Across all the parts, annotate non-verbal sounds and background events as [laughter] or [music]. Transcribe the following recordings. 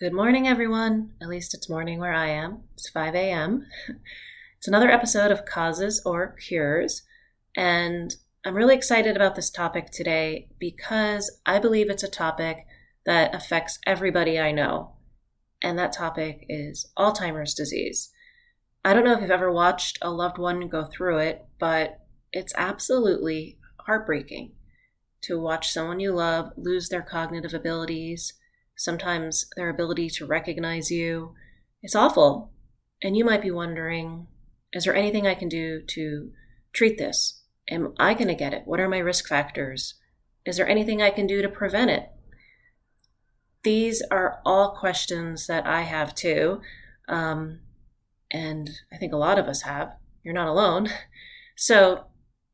Good morning, everyone. At least it's morning where I am. It's 5 a.m. [laughs] It's another episode of Causes or Cures. And I'm really excited about this topic today because I believe it's a topic that affects everybody I know. And that topic is Alzheimer's disease. I don't know if you've ever watched a loved one go through it, but it's absolutely heartbreaking to watch someone you love lose their cognitive abilities sometimes their ability to recognize you. It's awful. And you might be wondering is there anything I can do to treat this? Am I going to get it? What are my risk factors? Is there anything I can do to prevent it? These are all questions that I have too. Um, and I think a lot of us have. You're not alone. [laughs] So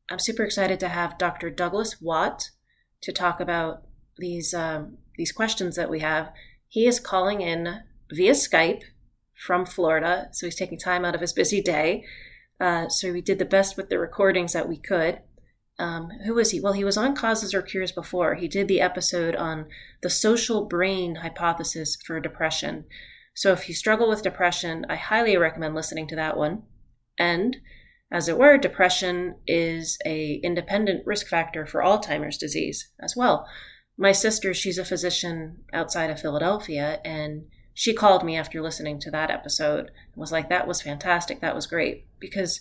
I'm super excited to have Dr. Douglas Watt to talk about these um, these questions that we have. He is calling in via Skype from Florida, so he's taking time out of his busy day. Uh, so we did the best with the recordings that we could. Um, who was he? Well, he was on Causes or Cures before. He did the episode on the social brain hypothesis for depression. So if you struggle with depression, I highly recommend listening to that one. And as it were, depression is a independent risk factor for Alzheimer's disease as well my sister, she's a physician outside of Philadelphia, and she called me after listening to that episode and was like, that was fantastic. That was great. Because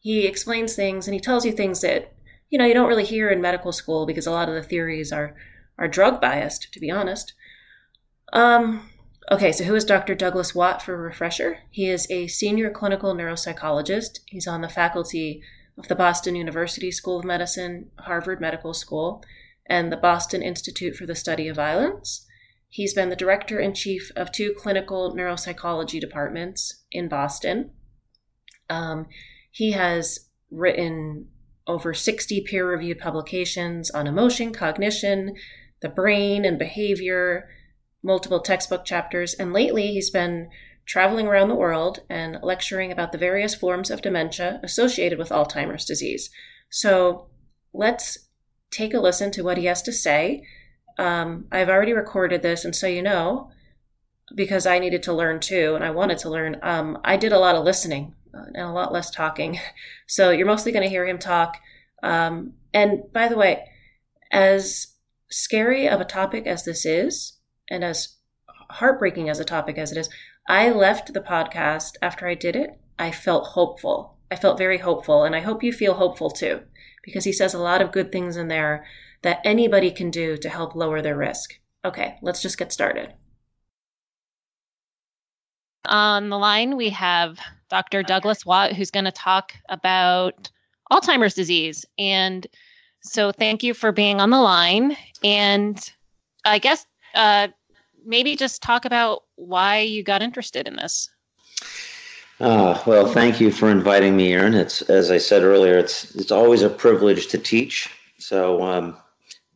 he explains things and he tells you things that, you know, you don't really hear in medical school because a lot of the theories are, are drug biased, to be honest. Um, okay, so who is Dr. Douglas Watt for refresher? He is a senior clinical neuropsychologist. He's on the faculty of the Boston University School of Medicine, Harvard Medical School and the Boston Institute for the Study of Violence. He's been the director in chief of two clinical neuropsychology departments in Boston. Um, he has written over 60 peer reviewed publications on emotion, cognition, the brain, and behavior, multiple textbook chapters, and lately he's been traveling around the world and lecturing about the various forms of dementia associated with Alzheimer's disease. So let's take a listen to what he has to say. Um, I've already recorded this, and so you know, because I needed to learn too, and I wanted to learn, um, I did a lot of listening uh, and a lot less talking. [laughs] So you're mostly going to hear him talk. Um, and by the way, as scary of a topic as this is, and as heartbreaking as a topic as it is, I left the podcast after I did it. I felt hopeful. I felt very hopeful, and I hope you feel hopeful too because he says a lot of good things in there that anybody can do to help lower their risk. Okay, let's just get started. On the line, we have Dr. Douglas Watt, who's going to talk about Alzheimer's disease. And so, thank you for being on the line. And I guess uh, maybe just talk about why you got interested in this. Uh, well, thank you for inviting me, Erin. It's as I said earlier, it's it's always a privilege to teach. So, um,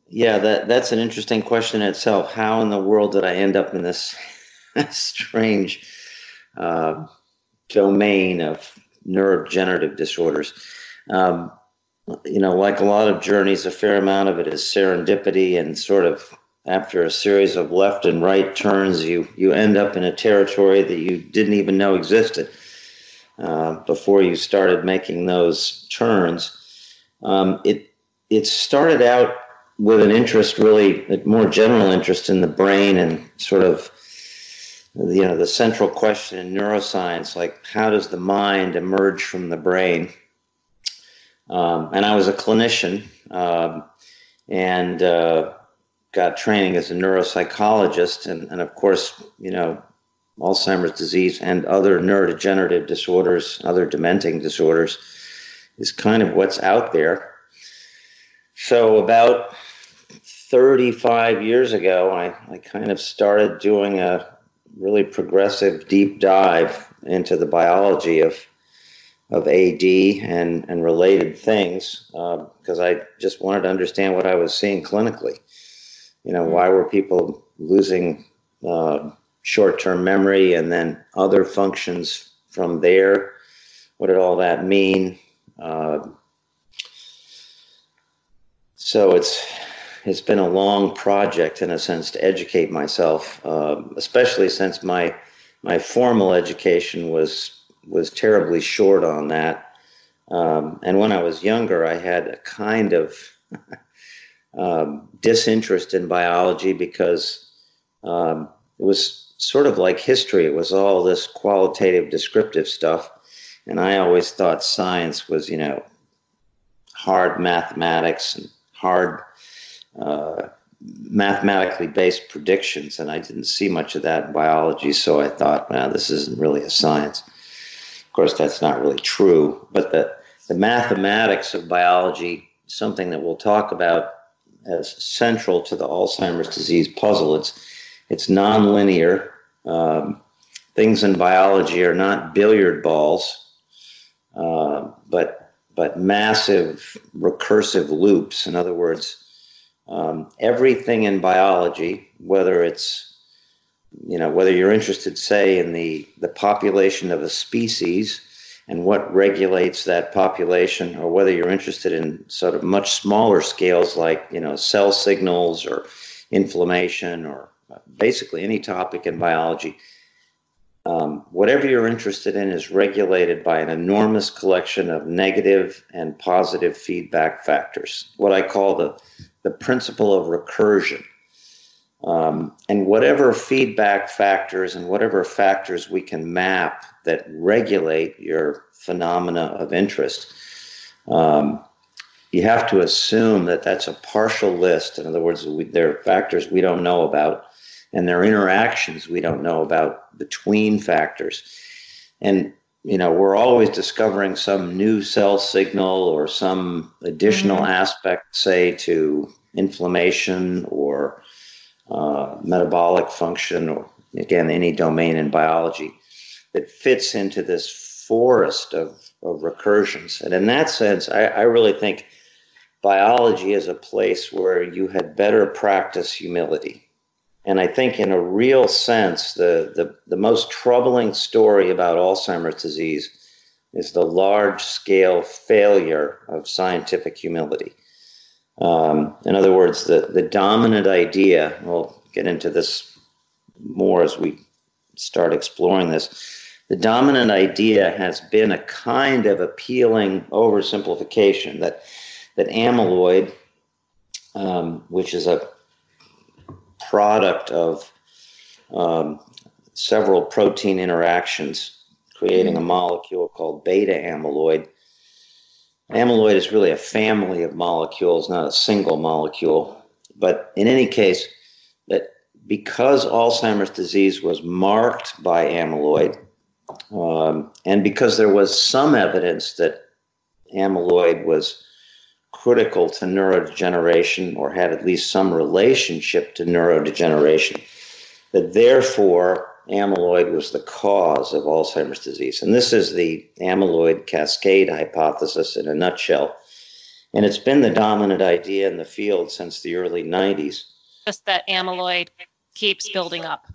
yeah, that that's an interesting question in itself. How in the world did I end up in this [laughs] strange uh, domain of neurodegenerative disorders? Um, you know, like a lot of journeys, a fair amount of it is serendipity and sort of after a series of left and right turns, you you end up in a territory that you didn't even know existed. Uh, before you started making those turns. Um, it it started out with an interest, really a more general interest in the brain and sort of you know the central question in neuroscience, like how does the mind emerge from the brain? Um, and I was a clinician um, and uh, got training as a neuropsychologist, and, and of course, you know, Alzheimer's disease and other neurodegenerative disorders, other dementing disorders, is kind of what's out there. So, about 35 years ago, I, I kind of started doing a really progressive deep dive into the biology of of AD and, and related things because uh, I just wanted to understand what I was seeing clinically. You know, why were people losing uh, short term memory and then other functions from there. What did all that mean? Uh, so it's it's been a long project in a sense to educate myself, uh, especially since my my formal education was was terribly short on that. Um, and when I was younger, I had a kind of um, [laughs] disinterest in biology because um, it was sort of like history. It was all this qualitative, descriptive stuff, and I always thought science was, you know, hard mathematics and hard uh, mathematically based predictions, and I didn't see much of that in biology. So I thought, man, this isn't really a science. Of course, that's not really true, but the the mathematics of biology, something that we'll talk about as central to the Alzheimer's disease puzzle. It's it's nonlinear. Um, things in biology are not billiard balls, uh, but but massive recursive loops. In other words, um, everything in biology, whether it's you know whether you're interested, say, in the the population of a species and what regulates that population, or whether you're interested in sort of much smaller scales like you know cell signals or inflammation or basically any topic in biology. Um, whatever you're interested in is regulated by an enormous collection of negative and positive feedback factors, what I call the, the principle of recursion. Um, and whatever feedback factors and whatever factors we can map that regulate your phenomena of interest, um, you have to assume that that's a partial list. In other words, we, there are factors we don't know about, and there are interactions we don't know about between factors. And you know, we're always discovering some new cell signal or some additional mm-hmm. aspect, say, to inflammation or uh, metabolic function, or again, any domain in biology that fits into this forest of, of recursions. And in that sense, I, I really think biology is a place where you had better practice humility. And I think, in a real sense, the, the, the most troubling story about Alzheimer's disease is the large scale failure of scientific humility. Um, in other words, the, the dominant idea, we'll get into this more as we start exploring this. The dominant idea has been a kind of appealing oversimplification that, that amyloid, um, which is a product of um, several protein interactions, creating a molecule called beta amyloid, Amyloid is really a family of molecules, not a single molecule. But in any case, that because Alzheimer's disease was marked by amyloid, um, and because there was some evidence that amyloid was critical to neurodegeneration or had at least some relationship to neurodegeneration, that therefore amyloid was the cause of Alzheimer's disease. And this is the amyloid cascade hypothesis in a nutshell. And it's been the dominant idea in the field since the early 90s. Just that amyloid keeps building up.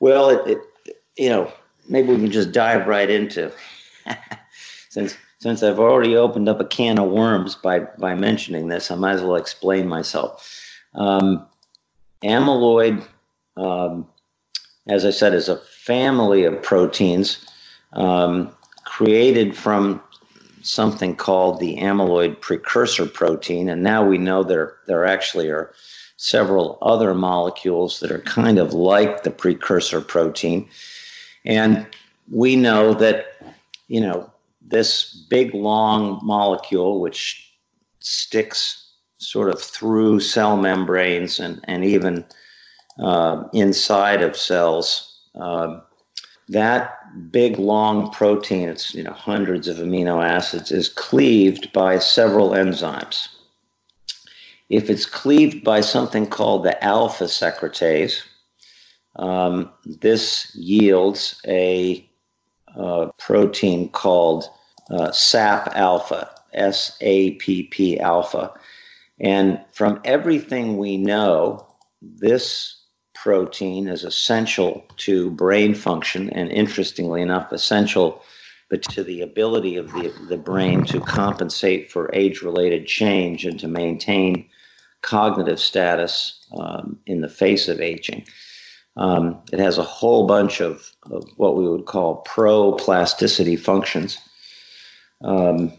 Well, it, it you know, maybe we can just dive right into [laughs] since since I've already opened up a can of worms by by mentioning this, I might as well explain myself. Um, amyloid um, as I said, is a family of proteins um, created from something called the amyloid precursor protein. And now we know there, there actually are several other molecules that are kind of like the precursor protein. And we know that, you know, this big long molecule, which sticks sort of through cell membranes and, and even uh, inside of cells. Uh, that big long protein, it's you know hundreds of amino acids, is cleaved by several enzymes. If it's cleaved by something called the alpha secretase, um, this yields a uh, protein called uh, SAP alpha, S A P P alpha. And from everything we know, this protein is essential to brain function and interestingly enough essential but to the ability of the, the brain to compensate for age related change and to maintain cognitive status um, in the face of aging. Um, it has a whole bunch of, of what we would call pro plasticity functions, um,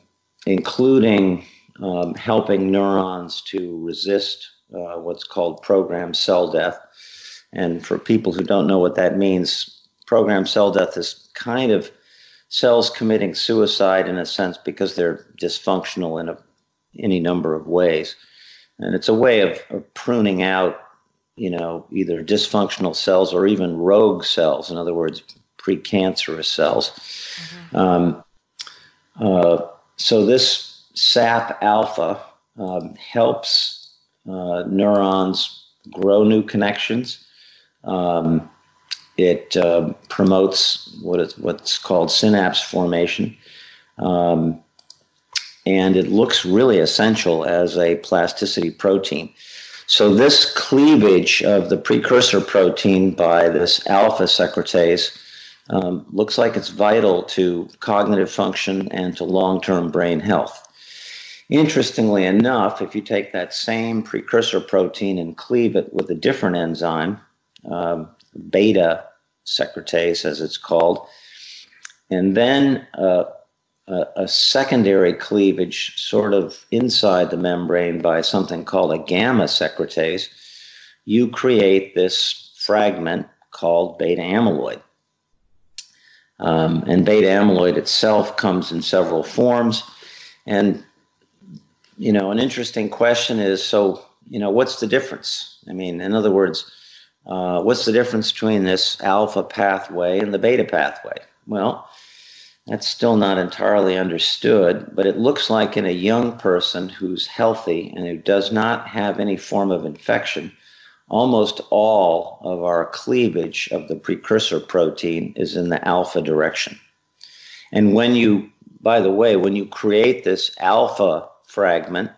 including um, helping neurons to resist uh, what's called programmed cell death. And for people who don't know what that means, programmed cell death is kind of cells committing suicide in a sense because they're dysfunctional in a, any number of ways. And it's a way of, of pruning out, you know, either dysfunctional cells or even rogue cells, in other words, precancerous cells. Mm-hmm. Um, uh, so this SAP alpha um, helps uh, neurons grow new connections. Um, it uh, promotes what is what's called synapse formation, um, and it looks really essential as a plasticity protein. So this cleavage of the precursor protein by this alpha secretase um, looks like it's vital to cognitive function and to long-term brain health. Interestingly enough, if you take that same precursor protein and cleave it with a different enzyme, um, beta secretase, as it's called, and then uh, a, a, secondary cleavage sort of inside the membrane by something called a gamma secretase, you create this fragment called beta amyloid. Um, and beta amyloid itself comes in several forms. And, you know, an interesting question is so, you know, what's the difference? I mean, in other words, uh, what's the difference between this alpha pathway and the beta pathway? Well, that's still not entirely understood, but it looks like in a young person who's healthy and who does not have any form of infection, almost all of our cleavage of the precursor protein is in the alpha direction. And when you, by the way, when you create this alpha fragment,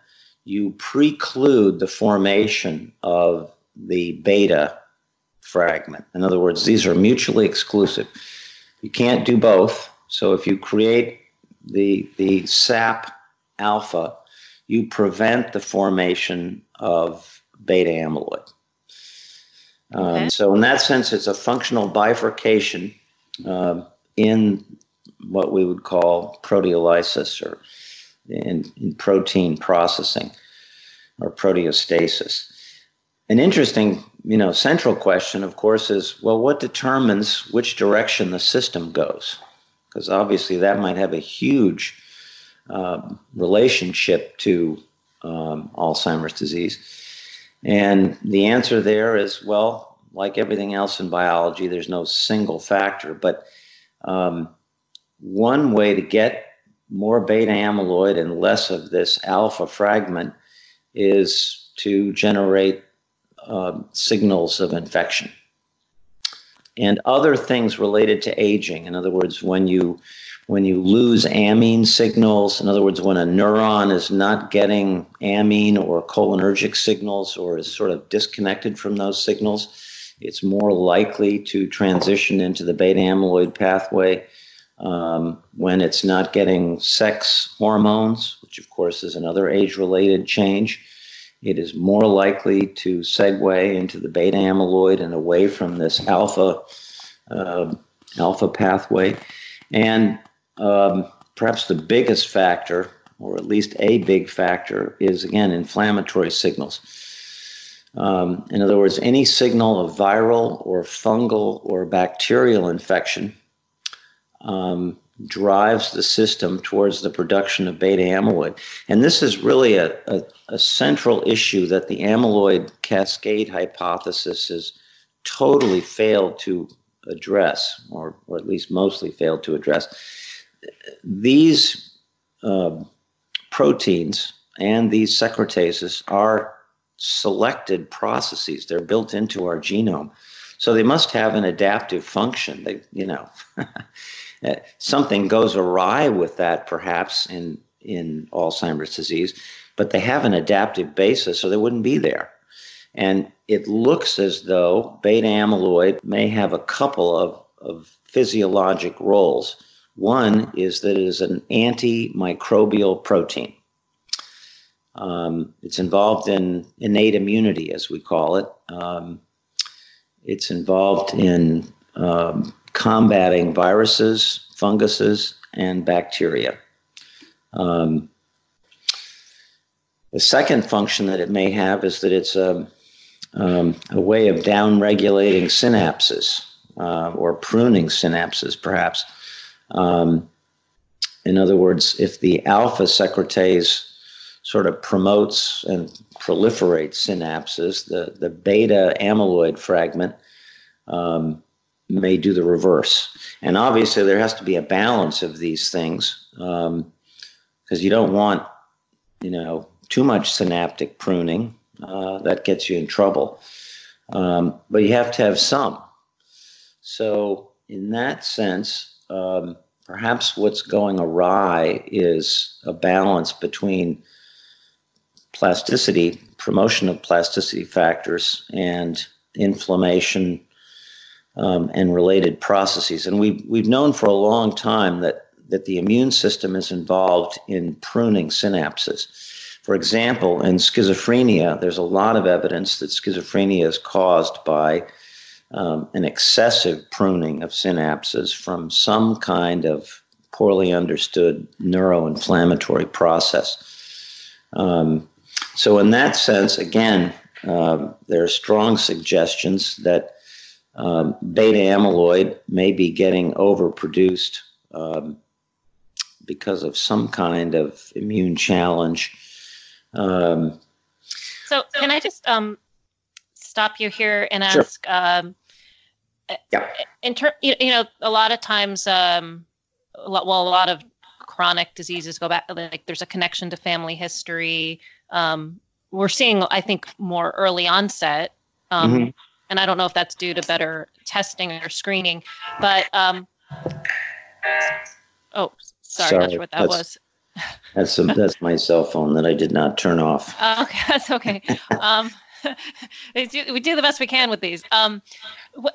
you preclude the formation of the beta fragment. In other words, these are mutually exclusive. You can't do both. So if you create the, the SAP alpha, you prevent the formation of beta amyloid. Um. So, in that sense, it's a functional bifurcation uh, in what we would call proteolysis or in, in protein processing or proteostasis. An interesting, you know, central question, of course, is well, what determines which direction the system goes? Because obviously that might have a huge uh, relationship to um, Alzheimer's disease. And the answer there is well, like everything else in biology, there's no single factor. But um, one way to get more beta amyloid and less of this alpha fragment is to generate uh, signals of infection. And other things related to aging. In other words, when you when you lose amine signals, in other words, when a neuron is not getting amine or cholinergic signals or is sort of disconnected from those signals, it's more likely to transition into the beta amyloid pathway. Um, when it's not getting sex hormones, which of course is another age related change, it is more likely to segue into the beta amyloid and away from this alpha uh, alpha pathway. And um, perhaps the biggest factor, or at least a big factor, is again inflammatory signals. Um, in other words, any signal of viral or fungal or bacterial infection um, drives the system towards the production of beta amyloid. And this is really a, a, a, central issue that the amyloid cascade hypothesis has totally failed to address, or, at least mostly failed to address. These uh, proteins and these secretases are selected processes, they're built into our genome. So they must have an adaptive function. They, you know, [laughs] Uh, something goes awry with that, perhaps in in Alzheimer's disease, but they have an adaptive basis, so they wouldn't be there. And it looks as though beta amyloid may have a couple of, of physiologic roles. One is that it is an antimicrobial protein. Um, it's involved in innate immunity, as we call it. Um, it's involved in um, combating viruses, funguses, and bacteria. Um, the second function that it may have is that it's a, um, a way of downregulating synapses uh, or pruning synapses, perhaps. Um, in other words, if the alpha secretase sort of promotes and proliferates synapses, the, the beta amyloid fragment um, may do the reverse. And obviously, there has to be a balance of these things because um, you don't want, you know, too much synaptic pruning. Uh, that gets you in trouble. Um, but you have to have some. So, in that sense, um, perhaps what's going awry is a balance between plasticity, promotion of plasticity factors, and inflammation um, and related processes. And we've, we've known for a long time that, that the immune system is involved in pruning synapses. For example, in schizophrenia, there's a lot of evidence that schizophrenia is caused by um, an excessive pruning of synapses from some kind of poorly understood neuroinflammatory process. Um, so, in that sense, again, uh, there are strong suggestions that um, beta amyloid may be getting overproduced um, because of some kind of immune challenge. Um, so, can I just um, stop you here and ask? Sure. Um, yeah. In ter- you, you know, a lot of times, um, a lot, well, a lot of chronic diseases go back. Like, there's a connection to family history. Um, we're seeing, I think, more early onset. Um, mm-hmm and I don't know if that's due to better testing or screening, but um, oh, sorry, sorry, not sure what that was. [laughs] that's a, that's my cell phone that I did not turn off. Uh, [laughs] okay, that's okay. um, [laughs] we do the best we can with these. Um,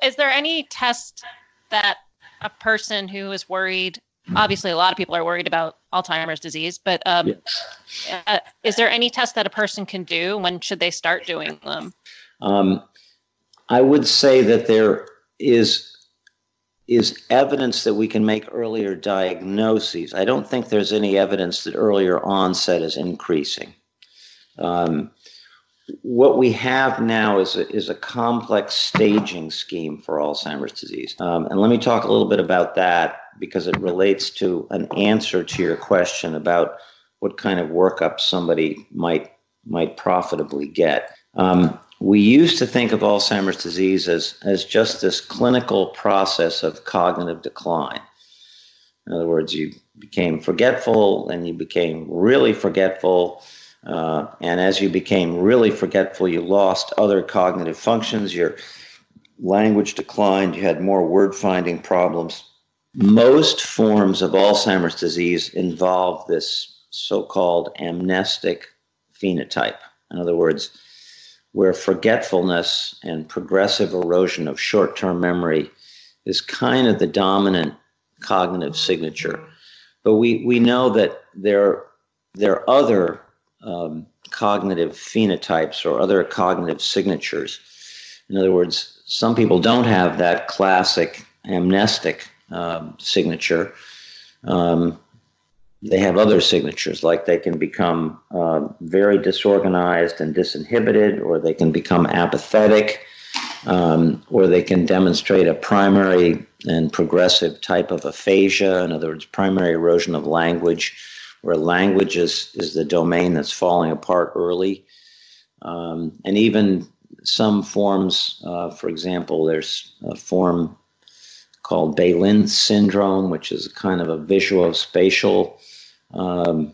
is there any test that a person who is worried? Obviously, a lot of people are worried about Alzheimer's disease, but um, yes. uh, is there any test that a person can do? When should they start doing them? Um, I would say that there is is evidence that we can make earlier diagnoses. I don't think there's any evidence that earlier onset is increasing. Um, what we have now is a, is a complex staging scheme for Alzheimer's disease. Um, and let me talk a little bit about that because it relates to an answer to your question about what kind of workup somebody might might profitably get. Um, we used to think of Alzheimer's disease as, as just this clinical process of cognitive decline. In other words, you became forgetful and you became really forgetful. Uh, and as you became really forgetful, you lost other cognitive functions. Your language declined. You had more word finding problems. Most forms of Alzheimer's disease involve this so called amnestic phenotype. In other words, where forgetfulness and progressive erosion of short term memory is kind of the dominant cognitive signature. But we, we know that there, there are other um, cognitive phenotypes or other cognitive signatures. In other words, some people don't have that classic amnestic um, signature. Um, they have other signatures, like they can become uh, very disorganized and disinhibited, or they can become apathetic, um, or they can demonstrate a primary and progressive type of aphasia, in other words, primary erosion of language, where language is, is the domain that's falling apart early. Um, and even some forms, uh, for example, there's a form called Balint syndrome, which is kind of a visual spatial um,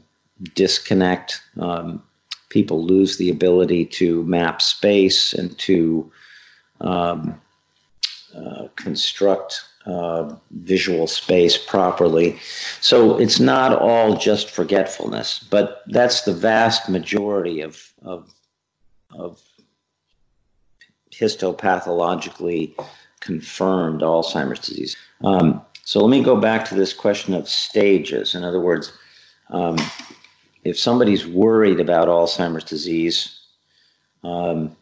disconnect. Um, people lose the ability to map space and to um, uh, construct uh, visual space properly. So it's not all just forgetfulness, but that's the vast majority of, of, of histopathologically confirmed Alzheimer's disease. Um, so let me go back to this question of stages. In other words, um, if somebody's worried about Alzheimer's disease, um,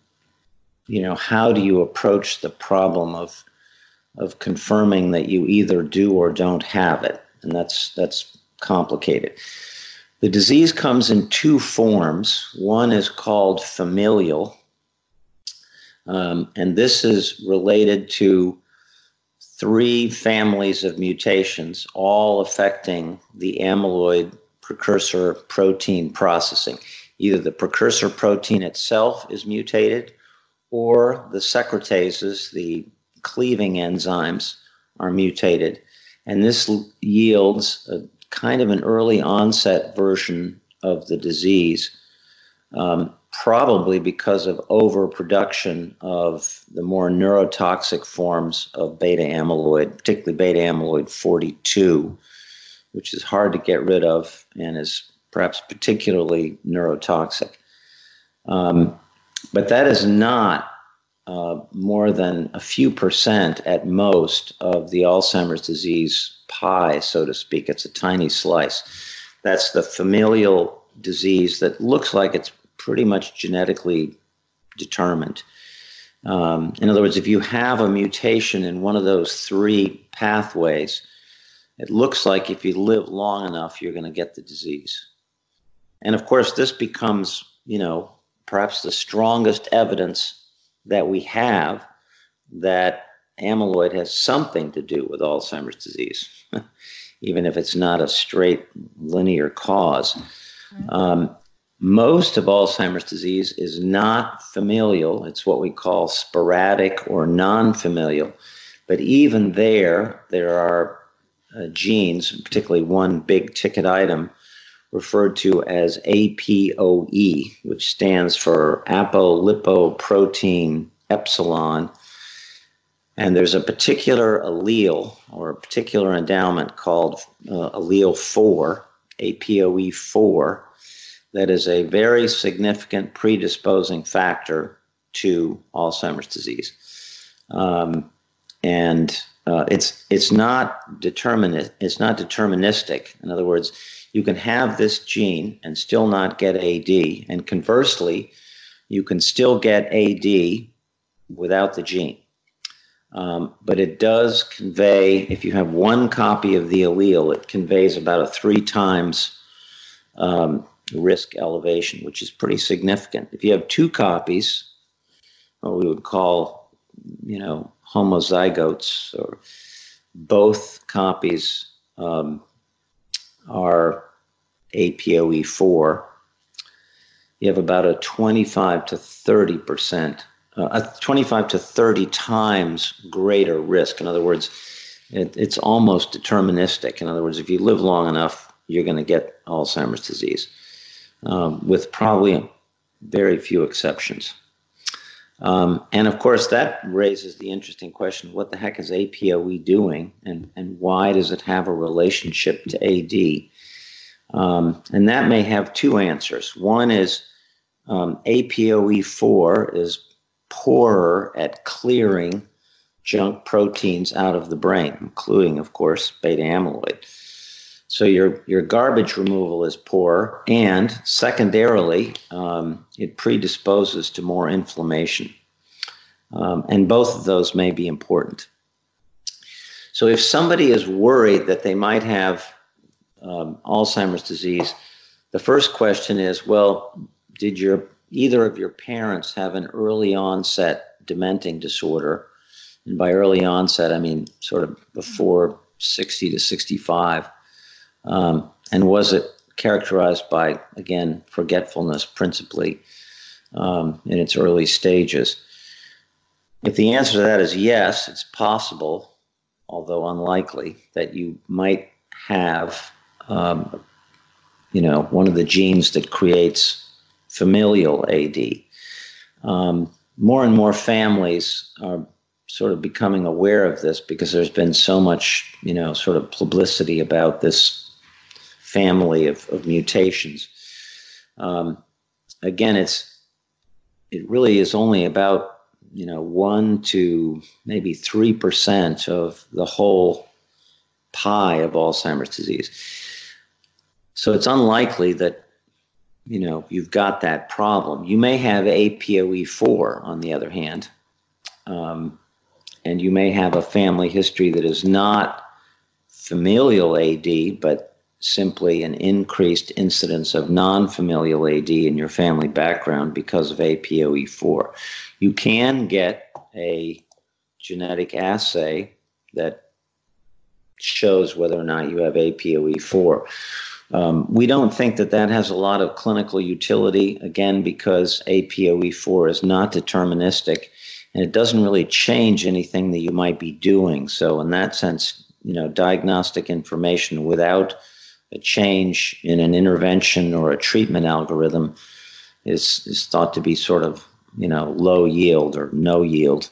you know, how do you approach the problem of of confirming that you either do or don't have it? And that's that's complicated. The disease comes in two forms. One is called familial, um, and this is related to three families of mutations, all affecting the amyloid precursor protein processing. Either the precursor protein itself is mutated, or the secretases, the cleaving enzymes, are mutated. And this yields a kind of an early onset version of the disease, um, probably because of overproduction of the more neurotoxic forms of beta amyloid, particularly beta amyloid 42, which is hard to get rid of and is perhaps particularly neurotoxic. Um, but that is not uh, more than a few percent at most of the Alzheimer's disease pie, so to speak. It's a tiny slice. That's the familial disease that looks like it's pretty much genetically determined. Um, in other words, if you have a mutation in one of those three pathways, it looks like if you live long enough, you're going to get the disease. And of course, this becomes, you know, perhaps the strongest evidence that we have that amyloid has something to do with Alzheimer's disease, [laughs] even if it's not a straight linear cause. Mm-hmm. Um, most of Alzheimer's disease is not familial. It's what we call sporadic or non familial. But even there, there are uh, genes, particularly one big ticket item referred to as APOE, which stands for apolipoprotein epsilon. And there's a particular allele or a particular endowment called uh, allele 4, APOE4, that is a very significant predisposing factor to Alzheimer's disease. Um, and uh, it's it's not determinate. It's not deterministic. In other words, you can have this gene and still not get AD, and conversely, you can still get AD without the gene. Um, but it does convey, if you have one copy of the allele, it conveys about a three times um, risk elevation, which is pretty significant. If you have two copies, what we would call, you know, homozygotes, or both copies um, are APOE4, you have about a 25 to 30 percent, uh, a 25 to 30 times greater risk. In other words, it, it's almost deterministic. In other words, if you live long enough, you're going to get Alzheimer's disease, um, with probably very few exceptions. Um, and of course, that raises the interesting question what the heck is APOE doing, and, and why does it have a relationship to AD? Um, and that may have two answers. One is um, APOE4 is poorer at clearing junk proteins out of the brain, including, of course, beta amyloid. So your your garbage removal is poor, and secondarily, um, it predisposes to more inflammation, um, and both of those may be important. So if somebody is worried that they might have um, Alzheimer's disease, the first question is, well, did your either of your parents have an early onset dementing disorder? And by early onset, I mean sort of before 60 to 65. Um, and was it characterized by, again, forgetfulness principally um, in its early stages? If the answer to that is yes, it's possible, although unlikely, that you might have, um, you know, one of the genes that creates familial AD. Um, more and more families are sort of becoming aware of this because there's been so much, you know, sort of publicity about this family of, of mutations. Um, again, it's it really is only about you know one to maybe three percent of the whole pie of Alzheimer's disease. So it's unlikely that you know, you've got that problem. You may have APOE4, on the other hand, um, and you may have a family history that is not familial AD, but simply an increased incidence of non familial AD in your family background because of APOE4. You can get a genetic assay that shows whether or not you have APOE4. Um, we don't think that that has a lot of clinical utility, again, because APOE4 is not deterministic and it doesn't really change anything that you might be doing. So, in that sense, you know, diagnostic information without a change in an intervention or a treatment algorithm is, is thought to be sort of, you know, low yield or no yield.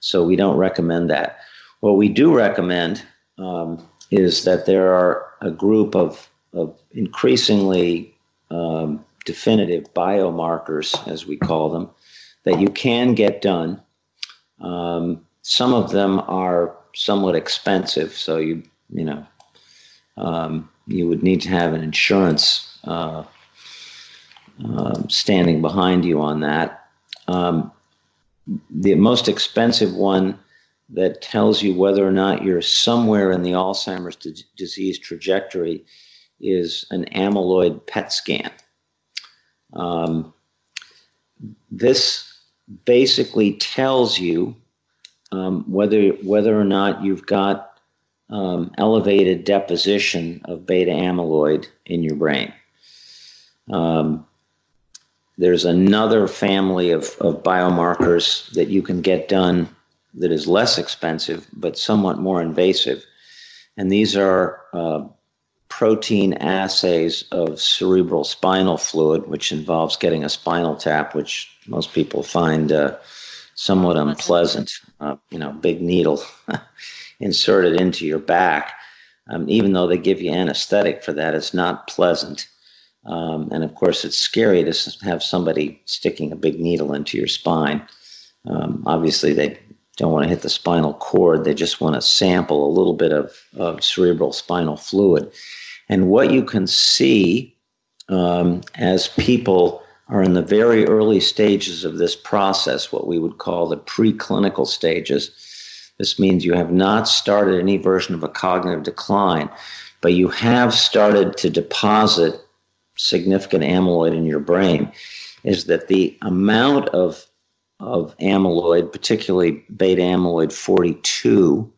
So, we don't recommend that. What we do recommend um, is that there are a group of of increasingly um, definitive biomarkers, as we call them, that you can get done. Um, some of them are somewhat expensive, so you you know um, you would need to have an insurance uh, uh, standing behind you on that. Um, the most expensive one that tells you whether or not you're somewhere in the Alzheimer's d- disease trajectory is an amyloid PET scan. Um, this basically tells you um, whether whether or not you've got um, elevated deposition of beta amyloid in your brain. Um, there's another family of, of biomarkers that you can get done that is less expensive but somewhat more invasive. And these are uh, protein assays of cerebral spinal fluid, which involves getting a spinal tap, which most people find uh, somewhat unpleasant. Uh, you know, big needle [laughs] inserted into your back. Um, even though they give you anesthetic for that, it's not pleasant. Um, and of course, it's scary to have somebody sticking a big needle into your spine. Um, obviously, they don't want to hit the spinal cord. They just want to sample a little bit of, of cerebral spinal fluid. And what you can see um, as people are in the very early stages of this process, what we would call the preclinical stages. This means you have not started any version of a cognitive decline, but you have started to deposit significant amyloid in your brain. Is that the amount of of amyloid, particularly beta amyloid 42,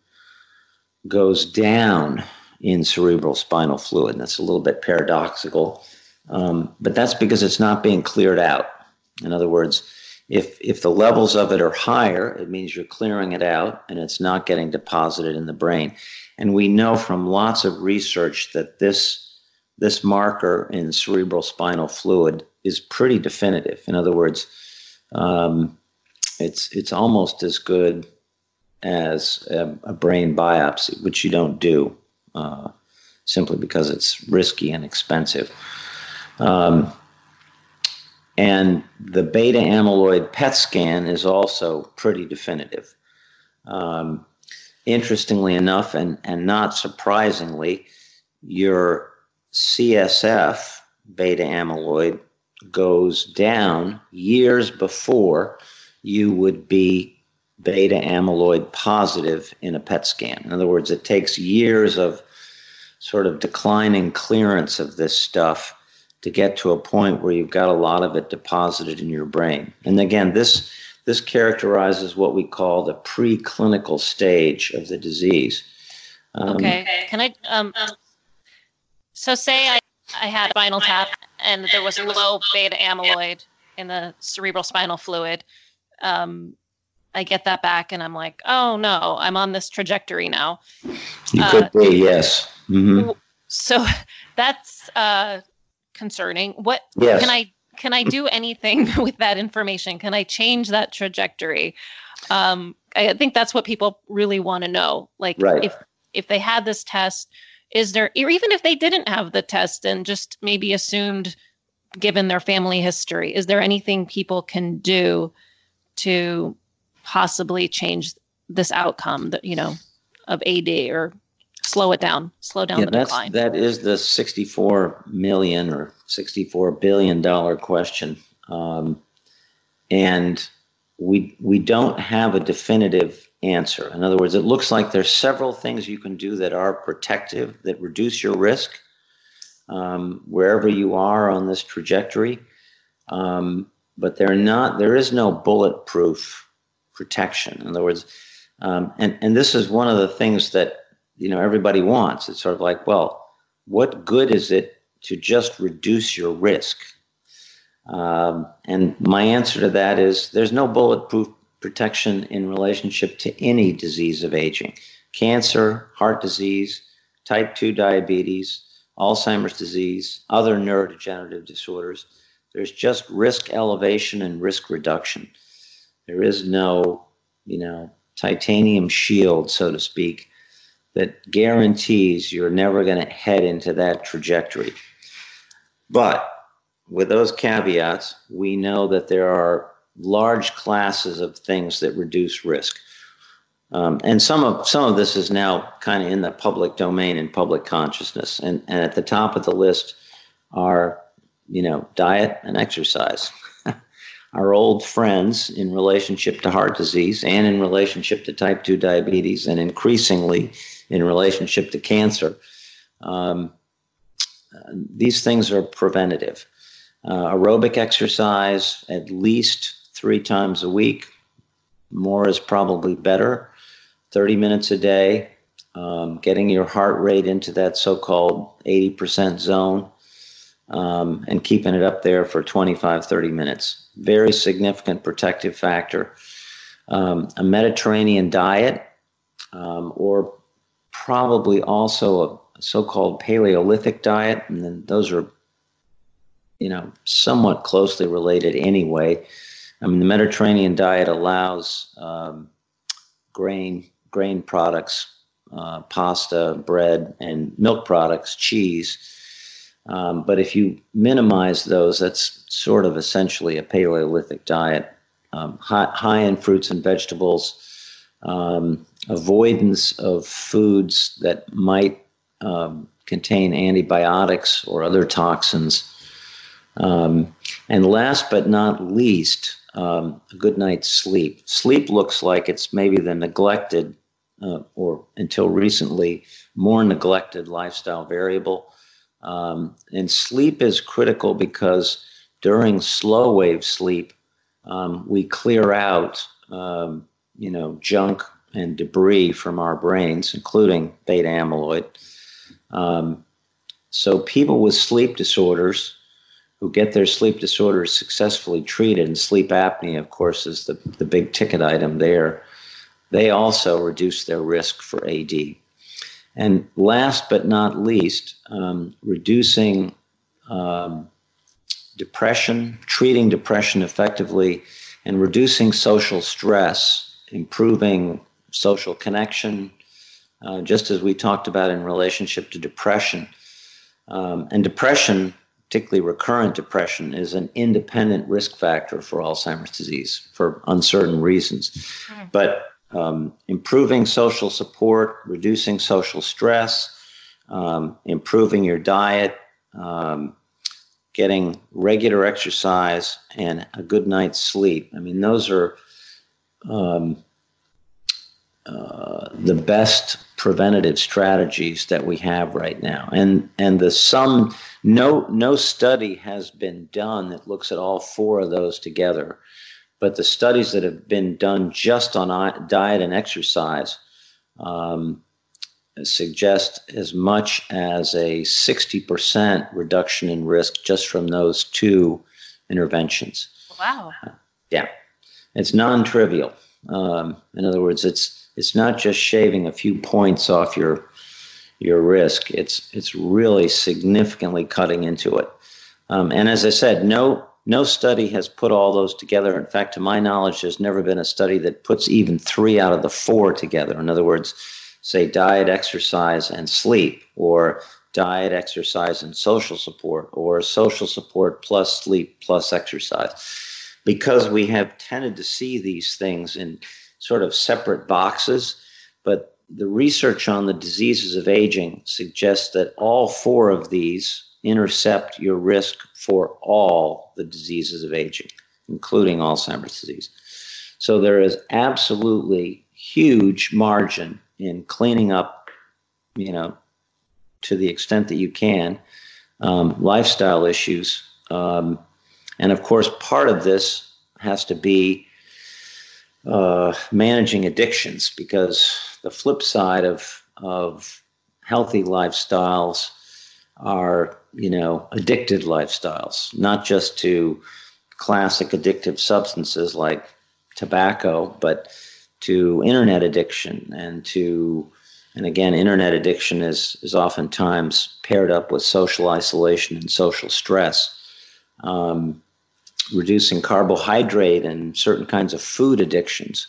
goes down in cerebral spinal fluid. And that's a little bit paradoxical, um, but that's because it's not being cleared out. In other words, if if the levels of it are higher, it means you're clearing it out and it's not getting deposited in the brain. And we know from lots of research that this this marker in cerebral spinal fluid is pretty definitive. In other words, um, it's it's almost as good as a, a brain biopsy, which you don't do uh, simply because it's risky and expensive. Um, and the beta amyloid PET scan is also pretty definitive. Um, interestingly enough, and, and not surprisingly, your CSF beta amyloid goes down years before you would be beta amyloid positive in a PET scan. In other words, it takes years of sort of declining clearance of this stuff to get to a point where you've got a lot of it deposited in your brain. And again, this this characterizes what we call the preclinical stage of the disease. Um, okay. Can I um so say I I had a spinal tap and there was low beta amyloid in the cerebral spinal fluid. Um, I get that back and I'm like, oh no, I'm on this trajectory now. You uh, could be, yes. Mm-hmm. So [laughs] that's uh, concerning. What yes. can I can I do anything [laughs] with that information? Can I change that trajectory? Um, I think that's what people really want to know. Like right. if if they had this test, is there or even if they didn't have the test and just maybe assumed given their family history, is there anything people can do to possibly change this outcome that you know of AD or slow it down, slow down yeah, the decline? That is the 64 million or 64 billion dollar question. Um, and we we don't have a definitive answer. In other words, it looks like there's several things you can do that are protective, that reduce your risk um, wherever you are on this trajectory. Um, but they're not. There is no bulletproof protection. In other words, um, and and this is one of the things that you know everybody wants. It's sort of like, well, what good is it to just reduce your risk? Um, and my answer to that is there's no bulletproof protection in relationship to any disease of aging cancer, heart disease, type 2 diabetes, Alzheimer's disease, other neurodegenerative disorders. There's just risk elevation and risk reduction. There is no, you know, titanium shield, so to speak, that guarantees you're never going to head into that trajectory. But with those caveats, we know that there are large classes of things that reduce risk. Um, and some of some of this is now kind of in the public domain and public consciousness. And, and at the top of the list are, you know, diet and exercise. [laughs] Our old friends in relationship to heart disease and in relationship to type 2 diabetes and increasingly in relationship to cancer. Um, these things are preventative. Uh, aerobic exercise at least three times a week. More is probably better. 30 minutes a day, um, getting your heart rate into that so called 80% zone, um, and keeping it up there for 25, 30 minutes. Very significant protective factor. Um, a Mediterranean diet, um, or probably also a so called Paleolithic diet, and then those are you know, somewhat closely related anyway. I mean, the Mediterranean diet allows um, grain grain products, uh, pasta, bread, and milk products, cheese. Um, but if you minimize those, that's sort of essentially a Paleolithic diet. Um, high, high, in fruits and vegetables, um, avoidance of foods that might um, contain antibiotics or other toxins. Um, and last but not least, um, a good night's sleep. Sleep looks like it's maybe the neglected, uh, or until recently, more neglected lifestyle variable. Um, and sleep is critical because during slow wave sleep, um, we clear out, um, you know, junk and debris from our brains, including beta amyloid. Um, so people with sleep disorders who get their sleep disorders successfully treated, and sleep apnea, of course, is the, the big ticket item there, they also reduce their risk for AD. And last but not least, um, reducing um, depression, treating depression effectively, and reducing social stress, improving social connection, uh, just as we talked about in relationship to depression. Um, and depression particularly recurrent depression, is an independent risk factor for Alzheimer's disease for uncertain reasons. Mm. But um, improving social support, reducing social stress, um, improving your diet, um, getting regular exercise, and a good night's sleep. I mean, those are um, uh, the best preventative strategies that we have right now. And and the sum no no study has been done that looks at all four of those together. But the studies that have been done just on diet and exercise um, suggest as much as a 60% reduction in risk just from those two interventions. Wow. yeah. It's non trivial. Um, in other words, it's it's not just shaving a few points off your your risk. It's it's really significantly cutting into it. Um, and as I said, no no study has put all those together. In fact, to my knowledge, there's never been a study that puts even three out of the four together. In other words, say diet, exercise, and sleep, or diet, exercise, and social support, or social support plus sleep plus exercise. Because we have tended to see these things in sort of separate boxes, but the research on the diseases of aging suggests that all four of these intercept your risk for all the diseases of aging, including Alzheimer's disease. So there is absolutely huge margin in cleaning up, you know, to the extent that you can, um, lifestyle issues. Um, and of course, part of this has to be uh, managing addictions because the flip side of, of healthy lifestyles are, you know, addicted lifestyles, not just to classic addictive substances like tobacco, but to internet addiction. And to and again internet addiction is is oftentimes paired up with social isolation and social stress. Um, reducing carbohydrate and certain kinds of food addictions.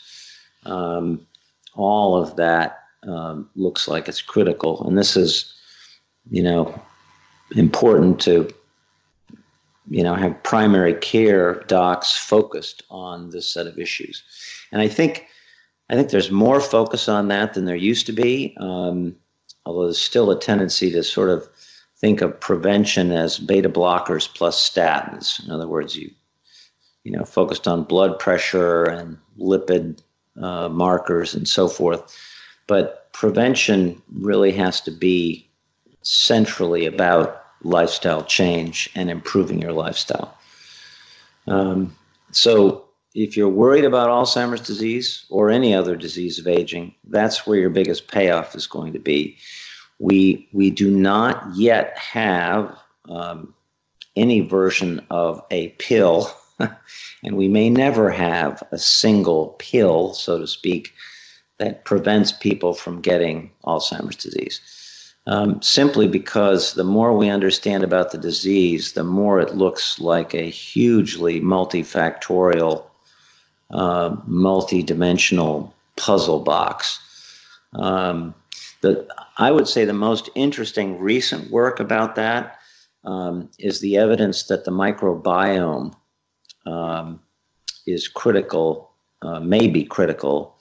Um, all of that um, looks like it's critical. And this is you know important to you know have primary care docs focused on this set of issues. And i think i think there's more focus on that than there used to be. Um, although there's still a tendency to sort of think of prevention as beta blockers plus statins. In other words you you know focused on blood pressure and lipid uh, markers and so forth but prevention really has to be centrally about lifestyle change and improving your lifestyle. Um, so, if you're worried about Alzheimer's disease or any other disease of aging, that's where your biggest payoff is going to be. We we do not yet have um, any version of a pill, [laughs] and we may never have a single pill, so to speak, that prevents people from getting Alzheimer's disease um, simply because the more we understand about the disease, the more it looks like a hugely multifactorial, uh, multidimensional puzzle box. Um, the, I would say the most interesting recent work about that um, is the evidence that the microbiome um, is critical, uh, may be critical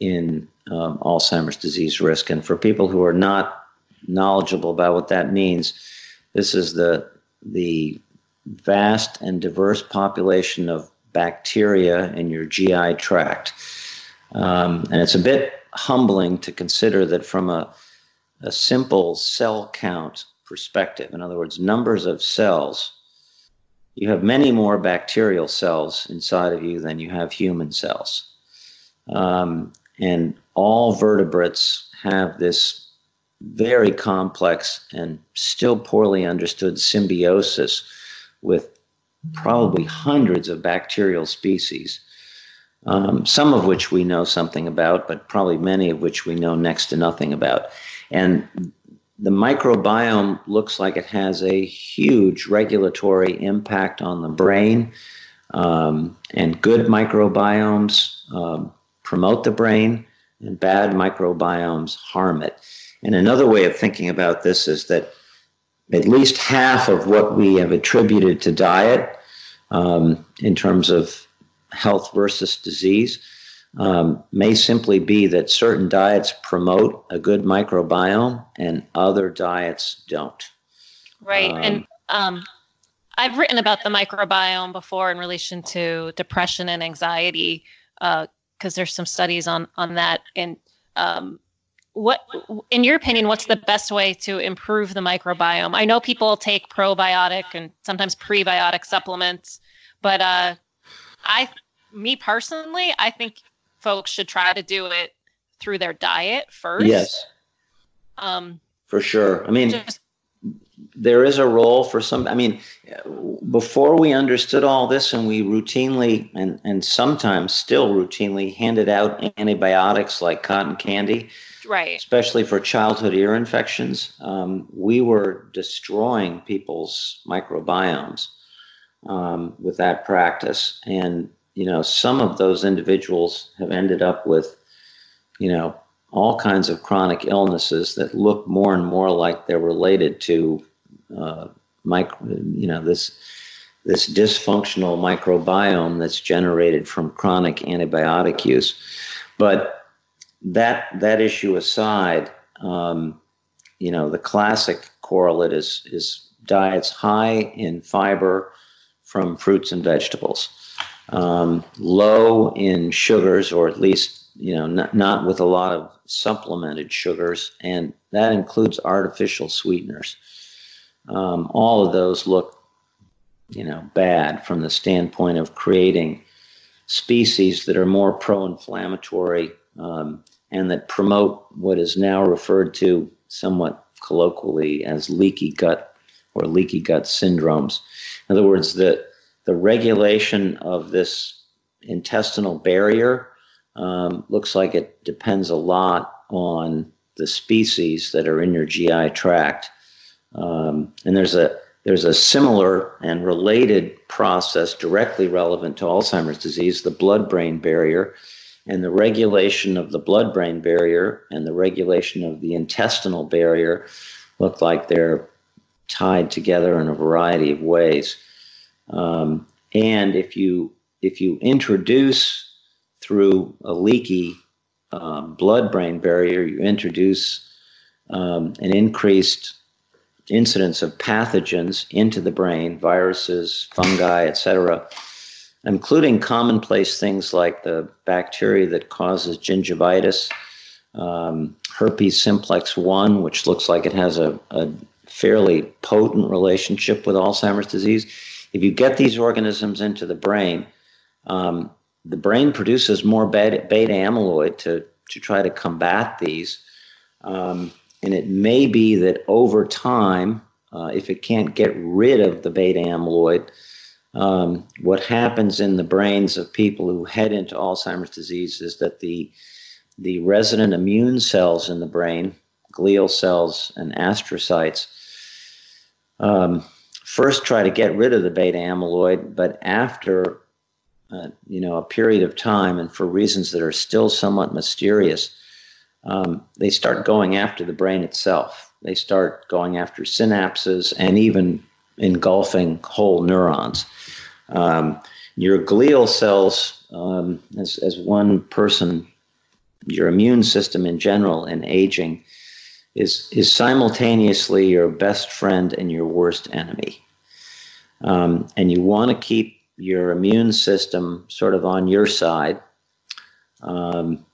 in um, Alzheimer's disease risk. And for people who are not knowledgeable about what that means. This is the the vast and diverse population of bacteria in your GI tract, um, and it's a bit humbling to consider that from a a simple cell count perspective, in other words, numbers of cells, you have many more bacterial cells inside of you than you have human cells. Um, and all vertebrates have this very complex and still poorly understood symbiosis with probably hundreds of bacterial species, um, some of which we know something about, but probably many of which we know next to nothing about. And the microbiome looks like it has a huge regulatory impact on the brain. Um, and good microbiomes um, promote the brain, and bad microbiomes harm it. And another way of thinking about this is that at least half of what we have attributed to diet um, in terms of health versus disease um, may simply be that certain diets promote a good microbiome and other diets don't. Right. Um, and um, I've written about the microbiome before in relation to depression and anxiety because uh, there's some studies on on that and um, what in your opinion what's the best way to improve the microbiome i know people take probiotic and sometimes prebiotic supplements but uh i me personally i think folks should try to do it through their diet first. Yes. Um for sure. I mean just, there is a role for some i mean before we understood all this and we routinely and and sometimes still routinely handed out antibiotics like cotton candy right? Especially for childhood ear infections, um, we were destroying people's microbiomes um, with that practice, and you know some of those individuals have ended up with, you know, all kinds of chronic illnesses that look more and more like they're related to, uh, micro, you know, this this dysfunctional microbiome that's generated from chronic antibiotic use. But that that issue aside, um, you know, the classic correlate is is diets high in fiber from fruits and vegetables, um, low in sugars, or at least you know not, not with a lot of supplemented sugars, and that includes artificial sweeteners. Um, all of those look, you know, bad from the standpoint of creating species that are more pro-inflammatory um, and that promote what is now referred to somewhat colloquially as leaky gut or leaky gut syndromes. In other words, the, the regulation of this intestinal barrier um, looks like it depends a lot on the species that are in your GI tract. Um, and there's a there's a similar and related process directly relevant to Alzheimer's disease, the blood-brain barrier, and the regulation of the blood-brain barrier and the regulation of the intestinal barrier look like they're tied together in a variety of ways. Um, and if you if you introduce through a leaky um, blood-brain barrier, you introduce um, an increased incidence of pathogens into the brain, viruses, fungi, etc., including commonplace things like the bacteria that causes gingivitis, um, herpes simplex 1, which looks like it has a, a fairly potent relationship with Alzheimer's disease. If you get these organisms into the brain, um, the brain produces more beta, beta amyloid to, to try to combat these. Um, and it may be that over time, uh, if it can't get rid of the beta amyloid, um, what happens in the brains of people who head into Alzheimer's disease is that the the resident immune cells in the brain, glial cells and astrocytes, um, first try to get rid of the beta amyloid, but after uh, you know a period of time, and for reasons that are still somewhat mysterious, um, they start going after the brain itself. They start going after synapses and even engulfing whole neurons. Um, your glial cells, um, as, as one person, your immune system in general and aging, is, is simultaneously your best friend and your worst enemy. Um, and you want to keep your immune system sort of on your side. Um,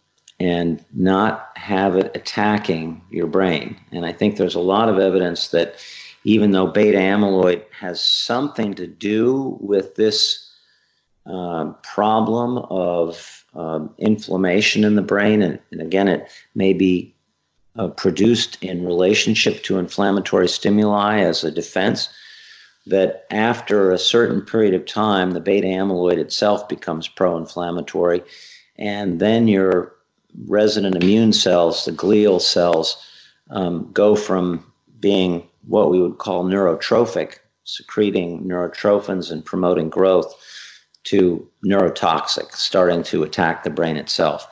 and not have it attacking your brain. And I think there's a lot of evidence that even though beta amyloid has something to do with this um, problem of um, inflammation in the brain, and, and again, it may be uh, produced in relationship to inflammatory stimuli as a defense. That after a certain period of time, the beta amyloid itself becomes pro inflammatory, and then your resident immune cells, the glial cells, um, go from being what we would call neurotrophic, secreting neurotrophins and promoting growth, to neurotoxic, starting to attack the brain itself.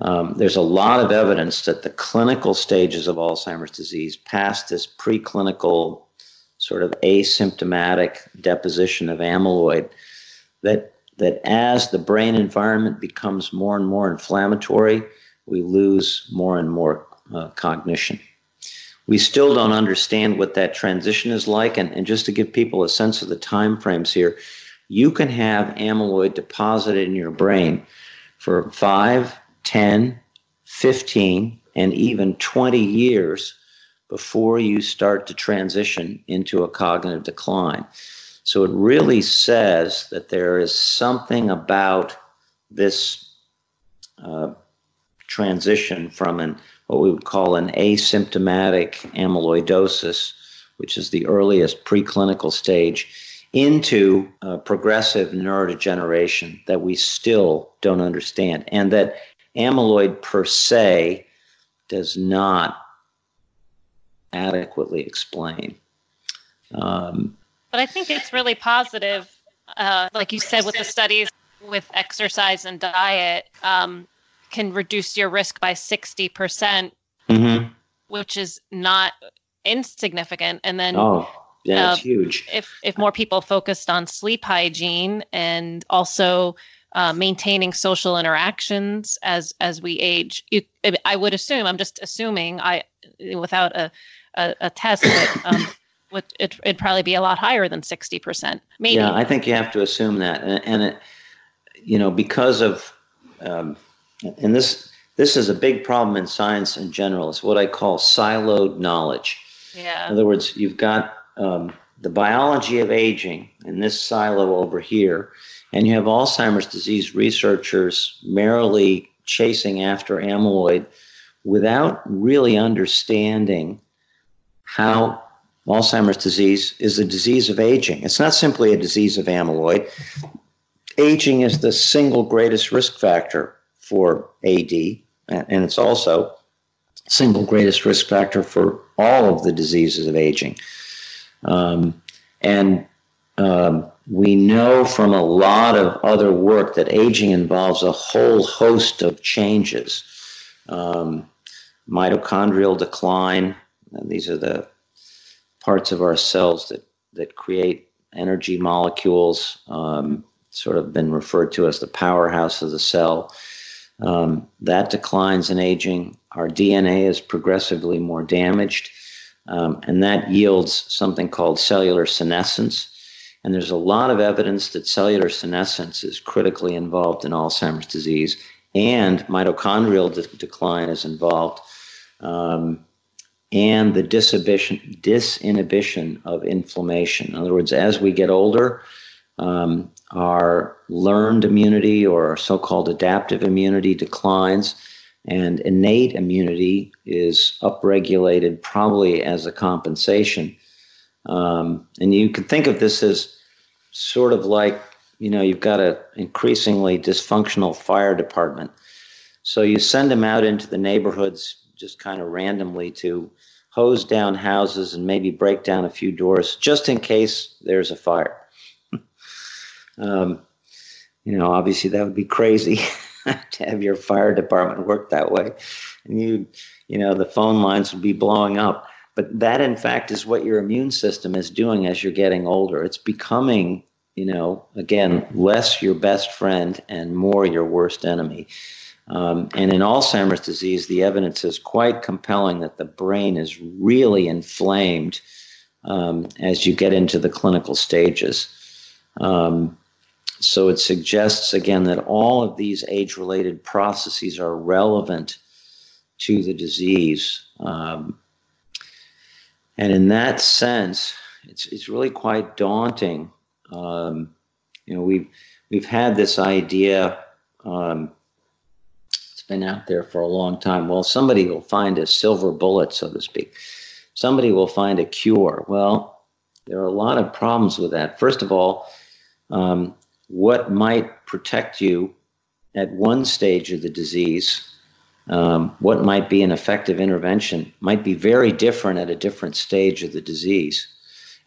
Um, there's a lot of evidence that the clinical stages of Alzheimer's disease, past this preclinical sort of asymptomatic deposition of amyloid, that that as the brain environment becomes more and more inflammatory, we lose more and more uh, cognition. We still don't understand what that transition is like, and, and just to give people a sense of the time frames here, you can have amyloid deposited in your brain for 5, 10, 15, and even 20 years before you start to transition into a cognitive decline. So it really says that there is something about this uh, transition from an what we would call an asymptomatic amyloidosis, which is the earliest preclinical stage, into progressive neurodegeneration that we still don't understand, and that amyloid per se does not adequately explain. Um, but I think it's really positive, uh, like you said, with the studies with exercise and diet, um, can reduce your risk by 60%, percent mm-hmm. which is not insignificant. And then, oh, yeah, uh, it's huge. If, if more people focused on sleep hygiene and also uh, maintaining social interactions as as we age. You, I would assume. I'm just assuming. I without a a, a test, but [coughs] um, would it, it'd probably be a lot higher than sixty percent. Maybe. Yeah, I think you have to assume that, and, and it, you know, because of, um, and this this is a big problem in science in general. It's what I call siloed knowledge. Yeah. In other words, you've got um, the biology of aging in this silo over here, and you have Alzheimer's disease researchers merrily chasing after amyloid without really understanding how Alzheimer's disease is a disease of aging. It's not simply a disease of amyloid. Aging is the single greatest risk factor for AD, and it's also single greatest risk factor for all of the diseases of aging. Um, and um, we know from a lot of other work that aging involves a whole host of changes. Um, mitochondrial decline, these are the parts of our cells that, that create energy molecules, um, sort of been referred to as the powerhouse of the cell. Um, that declines in aging. Our DNA is progressively more damaged, um, and that yields something called cellular senescence. And there's a lot of evidence that cellular senescence is critically involved in Alzheimer's disease, and mitochondrial de- decline is involved, um, and the disinhibition, disinhibition of inflammation. In other words, as we get older, um, our learned immunity or so called adaptive immunity declines, and innate immunity is upregulated probably as a compensation. Um, and you can think of this as sort of like, you know, you've got an increasingly dysfunctional fire department. So you send them out into the neighborhoods just kind of randomly to hose down houses and maybe break down a few doors just in case there's a fire. [laughs] Um, you know, obviously that would be crazy [laughs] [laughs] to have your fire department work that way, and you, you know, the phone lines would be blowing up. But that, in fact, is what your immune system is doing as you're getting older. It's becoming, you know, again, less your best friend and more your worst enemy. Um, and in Alzheimer's disease, the evidence is quite compelling that the brain is really inflamed um, as you get into the clinical stages. Um, so it suggests again that all of these age related processes are relevant to the disease. Um, and in that sense, it's, it's really quite daunting. Um, you know, we've, we've had this idea, um, it's been out there for a long time. Well, somebody will find a silver bullet, so to speak. Somebody will find a cure. Well, there are a lot of problems with that. First of all, um, what might protect you at one stage of the disease, um, what might be an effective intervention, might be very different at a different stage of the disease.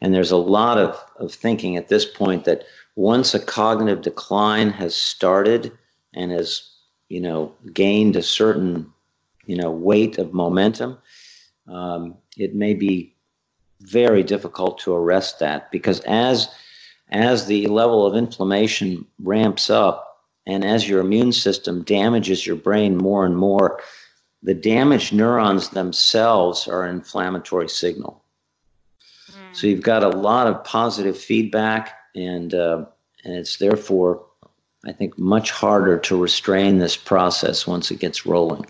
And there's a lot of, of thinking at this point that once a cognitive decline has started and has, you know, gained a certain, you know, weight of momentum, um, it may be very difficult to arrest that because as as the level of inflammation ramps up and as your immune system damages your brain more and more, the damaged neurons themselves are an inflammatory signal. Mm. So you've got a lot of positive feedback, and uh, and it's therefore, I think, much harder to restrain this process once it gets rolling.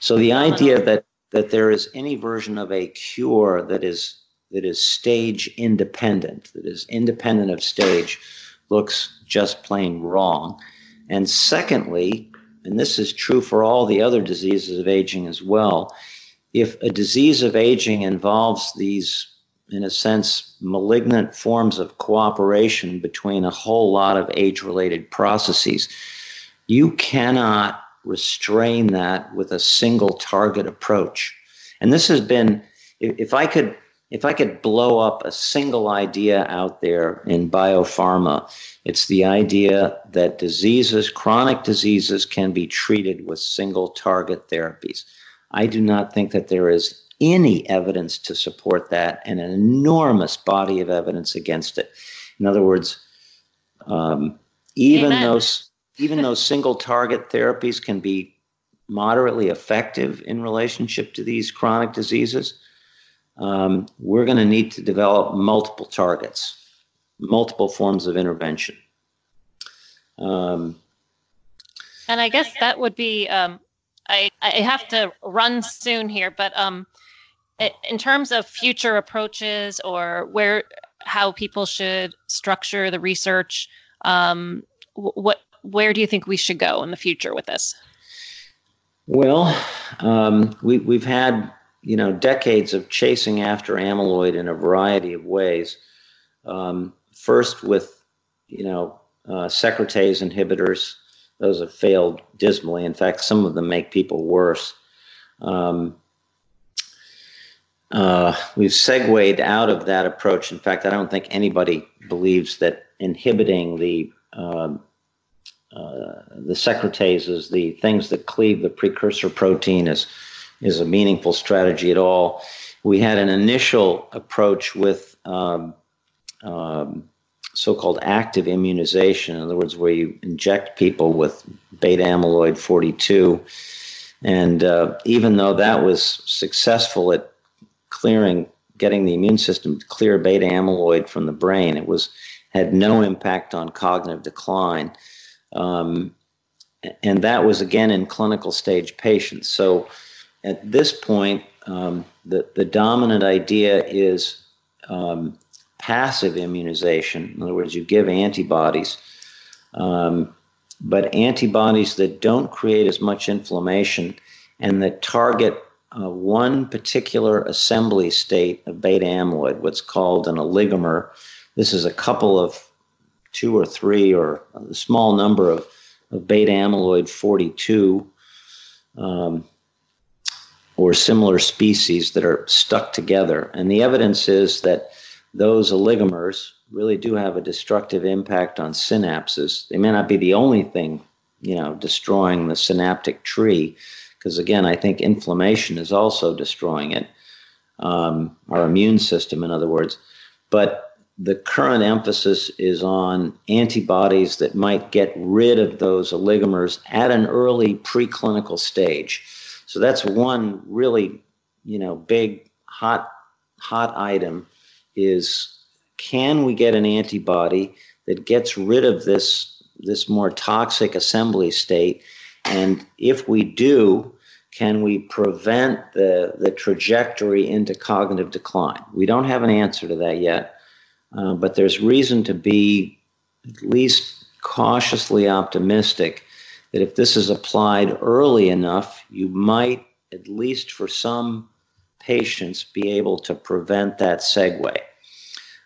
So the idea that that there is any version of a cure that is that is stage independent, that is independent of stage, looks just plain wrong. And secondly, and this is true for all the other diseases of aging as well, if a disease of aging involves these, in a sense, malignant forms of cooperation between a whole lot of age related processes, you cannot restrain that with a single target approach. And this has been, if I could if I could blow up a single idea out there in biopharma, it's the idea that diseases, chronic diseases, can be treated with single target therapies. I do not think that there is any evidence to support that and an enormous body of evidence against it. In other words, um, even Amen. those even though [laughs] single target therapies can be moderately effective in relationship to these chronic diseases, um, we're going to need to develop multiple targets, multiple forms of intervention. Um, and I guess that would be um, I, I have to run soon here, but um, in terms of future approaches or where how people should structure the research, um, what where do you think we should go in the future with this? Well, um, we we've had you know decades of chasing after amyloid in a variety of ways. Um, first with you know uh, secretase inhibitors those have failed dismally. In fact, some of them make people worse. Um, uh, we've segued out of that approach. In fact, I don't think anybody believes that inhibiting the uh, uh, the secretases, the things that cleave the precursor protein, is is a meaningful strategy at all. We had an initial approach with um, um, so-called active immunization, in other words, where you inject people with beta amyloid 42. And uh, even though that was successful at clearing, getting the immune system to clear beta amyloid from the brain, it was had no impact on cognitive decline. Um, and that was again in clinical stage patients. So at this point, um, the, the dominant idea is um, passive immunization. In other words, you give antibodies, um, but antibodies that don't create as much inflammation and that target uh, one particular assembly state of beta amyloid, what's called an oligomer. This is a couple of two or three or a small number of, of beta amyloid 42 um, or similar species that are stuck together. And the evidence is that those oligomers really do have a destructive impact on synapses. They may not be the only thing, you know, destroying the synaptic tree, because again, I think inflammation is also destroying it, um, our immune system, in other words. But the current emphasis is on antibodies that might get rid of those oligomers at an early preclinical stage. So that's one really, you know, big hot hot item is can we get an antibody that gets rid of this this more toxic assembly state? And if we do can we prevent the the trajectory into cognitive decline? We don't have an answer to that yet uh, but there's reason to be at least cautiously optimistic that if this is applied early enough you might at least for some patients be able to prevent that segue.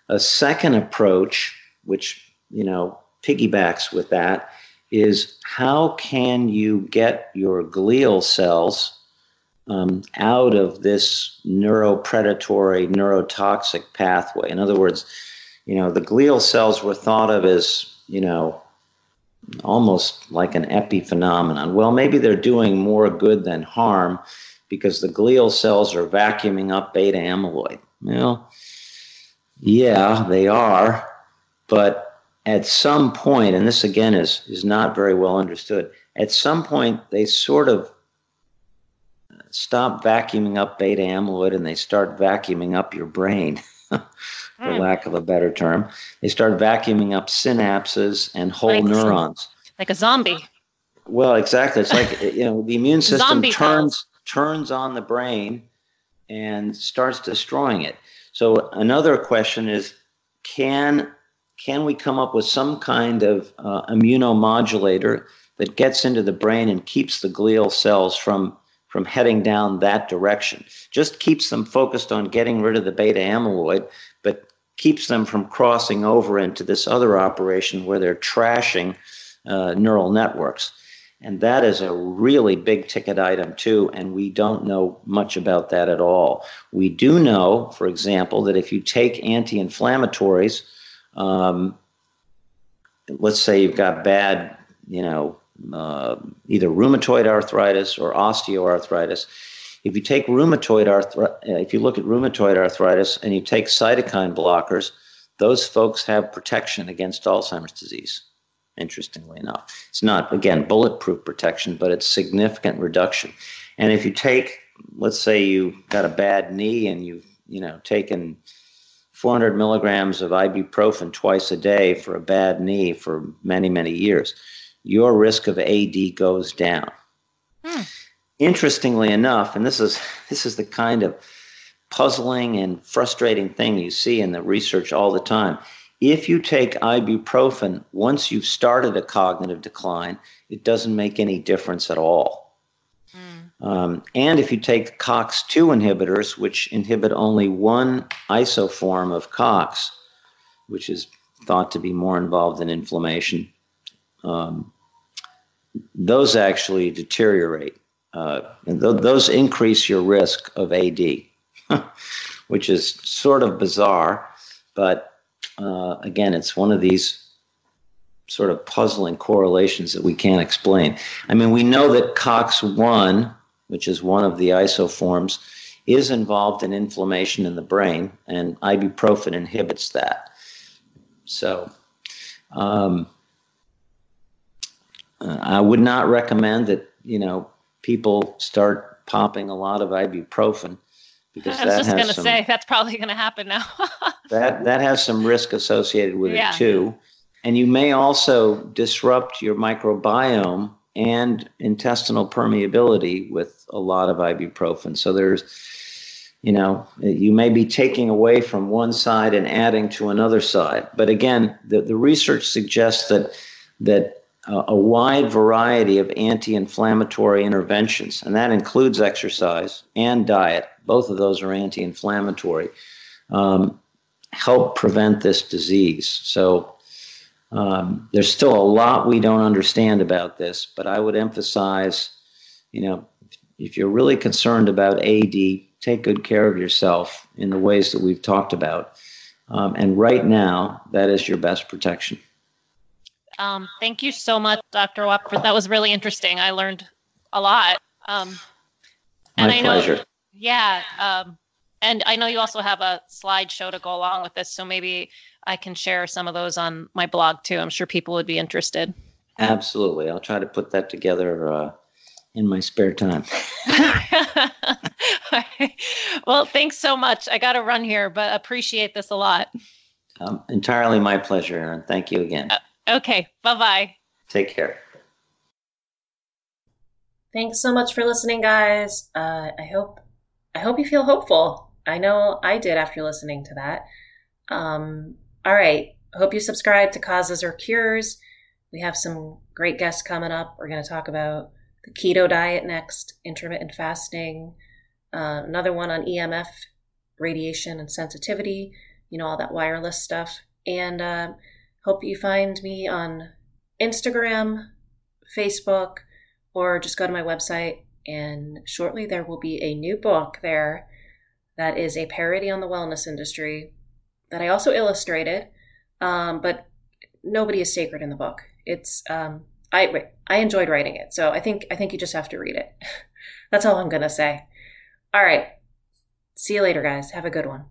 A second approach, which you know piggybacks with that, is how can you get your glial cells um, out of this neuropredatory, neurotoxic pathway? In other words, you know the glial cells were thought of as you know almost like an epiphenomenon. Well, maybe they're doing more good than harm because the glial cells are vacuuming up beta amyloid. Well, yeah, they are, but at some point, and this again is is not very well understood. At some point, they sort of stop vacuuming up beta amyloid and they start vacuuming up your brain, [laughs] [laughs] for mm. lack of a better term. They start vacuuming up synapses and whole like neurons. Like a zombie. Well, exactly. It's like [laughs] you know the immune system zombie turns. Cells turns on the brain and starts destroying it. So another question is, can can we come up with some kind of uh, immunomodulator that gets into the brain and keeps the glial cells from from heading down that direction? Just keeps them focused on getting rid of the beta amyloid, but keeps them from crossing over into this other operation where they're trashing uh, neural networks. And that is a really big ticket item, too. And we don't know much about that at all. We do know, for example, that if you take anti inflammatories, um, let's say you've got bad, you know, uh, either rheumatoid arthritis or osteoarthritis. If you take rheumatoid arthritis, if you look at rheumatoid arthritis and you take cytokine blockers, those folks have protection against Alzheimer's disease. interestingly enough. It's not, again, bulletproof protection, but it's significant reduction. And if you take, let's say you got a bad knee and you've, you know, taken 400 milligrams of ibuprofen twice a day for a bad knee for many, many years, your risk of AD goes down. Hmm. Interestingly enough, and this is [laughs] this is the kind of puzzling and frustrating thing you see in the research all the time. If you take ibuprofen once you've started a cognitive decline, it doesn't make any difference at all. Mm. Um, and if you take COX2 inhibitors, which inhibit only one isoform of COX, which is thought to be more involved in inflammation, um, those actually deteriorate. Uh, and th- those increase your risk of AD, [laughs] which is sort of bizarre. But uh, again, it's one of these sort of puzzling correlations that we can't explain. I mean, we know that COX1, which is one of the isoforms, is involved in inflammation in the brain, and ibuprofen inhibits that. So, um, uh, I would not recommend that you know people start popping a lot of ibuprofen because [laughs] I was just going to say that's probably going to happen now. [laughs] that that has some risk associated with yeah. it too, and you may also disrupt your microbiome and intestinal permeability with a lot of ibuprofen. So there's you know you may be taking away from one side and adding to another side but again the, the research suggests that that a wide variety of anti inflammatory interventions, and that includes exercise and diet. Both of those are anti inflammatory, um, help prevent this disease. So um, there's still a lot we don't understand about this, but I would emphasize you know, if you're really concerned about AD, take good care of yourself in the ways that we've talked about. Um, and right now, that is your best protection. Um, thank you so much, Dr. Wapford. That was really interesting. I learned a lot. Um, and My I pleasure. Know, yeah. Um, and I know you also have a slideshow to go along with this, so maybe I can share some of those on my blog too. I'm sure people would be interested. Absolutely. I'll try to put that together uh, in my spare time. [laughs] well, thanks so much. I got to run here, but appreciate this a lot. Um, entirely my pleasure, Erin. Thank you again. Uh, Okay. Bye bye. Take care. Thanks so much for listening, guys. Uh, I hope I hope you feel hopeful. I know I did after listening to that. Um, all right. Hope you subscribe to Causes or Cures. We have some great guests coming up. We're going to talk about the keto diet next, intermittent fasting, uh, another one on EMF, radiation and sensitivity, you know, all that wireless stuff. And uh, Hope you find me on Instagram, Facebook, or just go to my website. And shortly there will be a new book there that is a parody on the wellness industry that I also illustrated. Um, but nobody is sacred in the book. It's um, I I enjoyed writing it, so I think I think you just have to read it. [laughs] That's all I'm gonna say. All right. See you later, guys. Have a good one.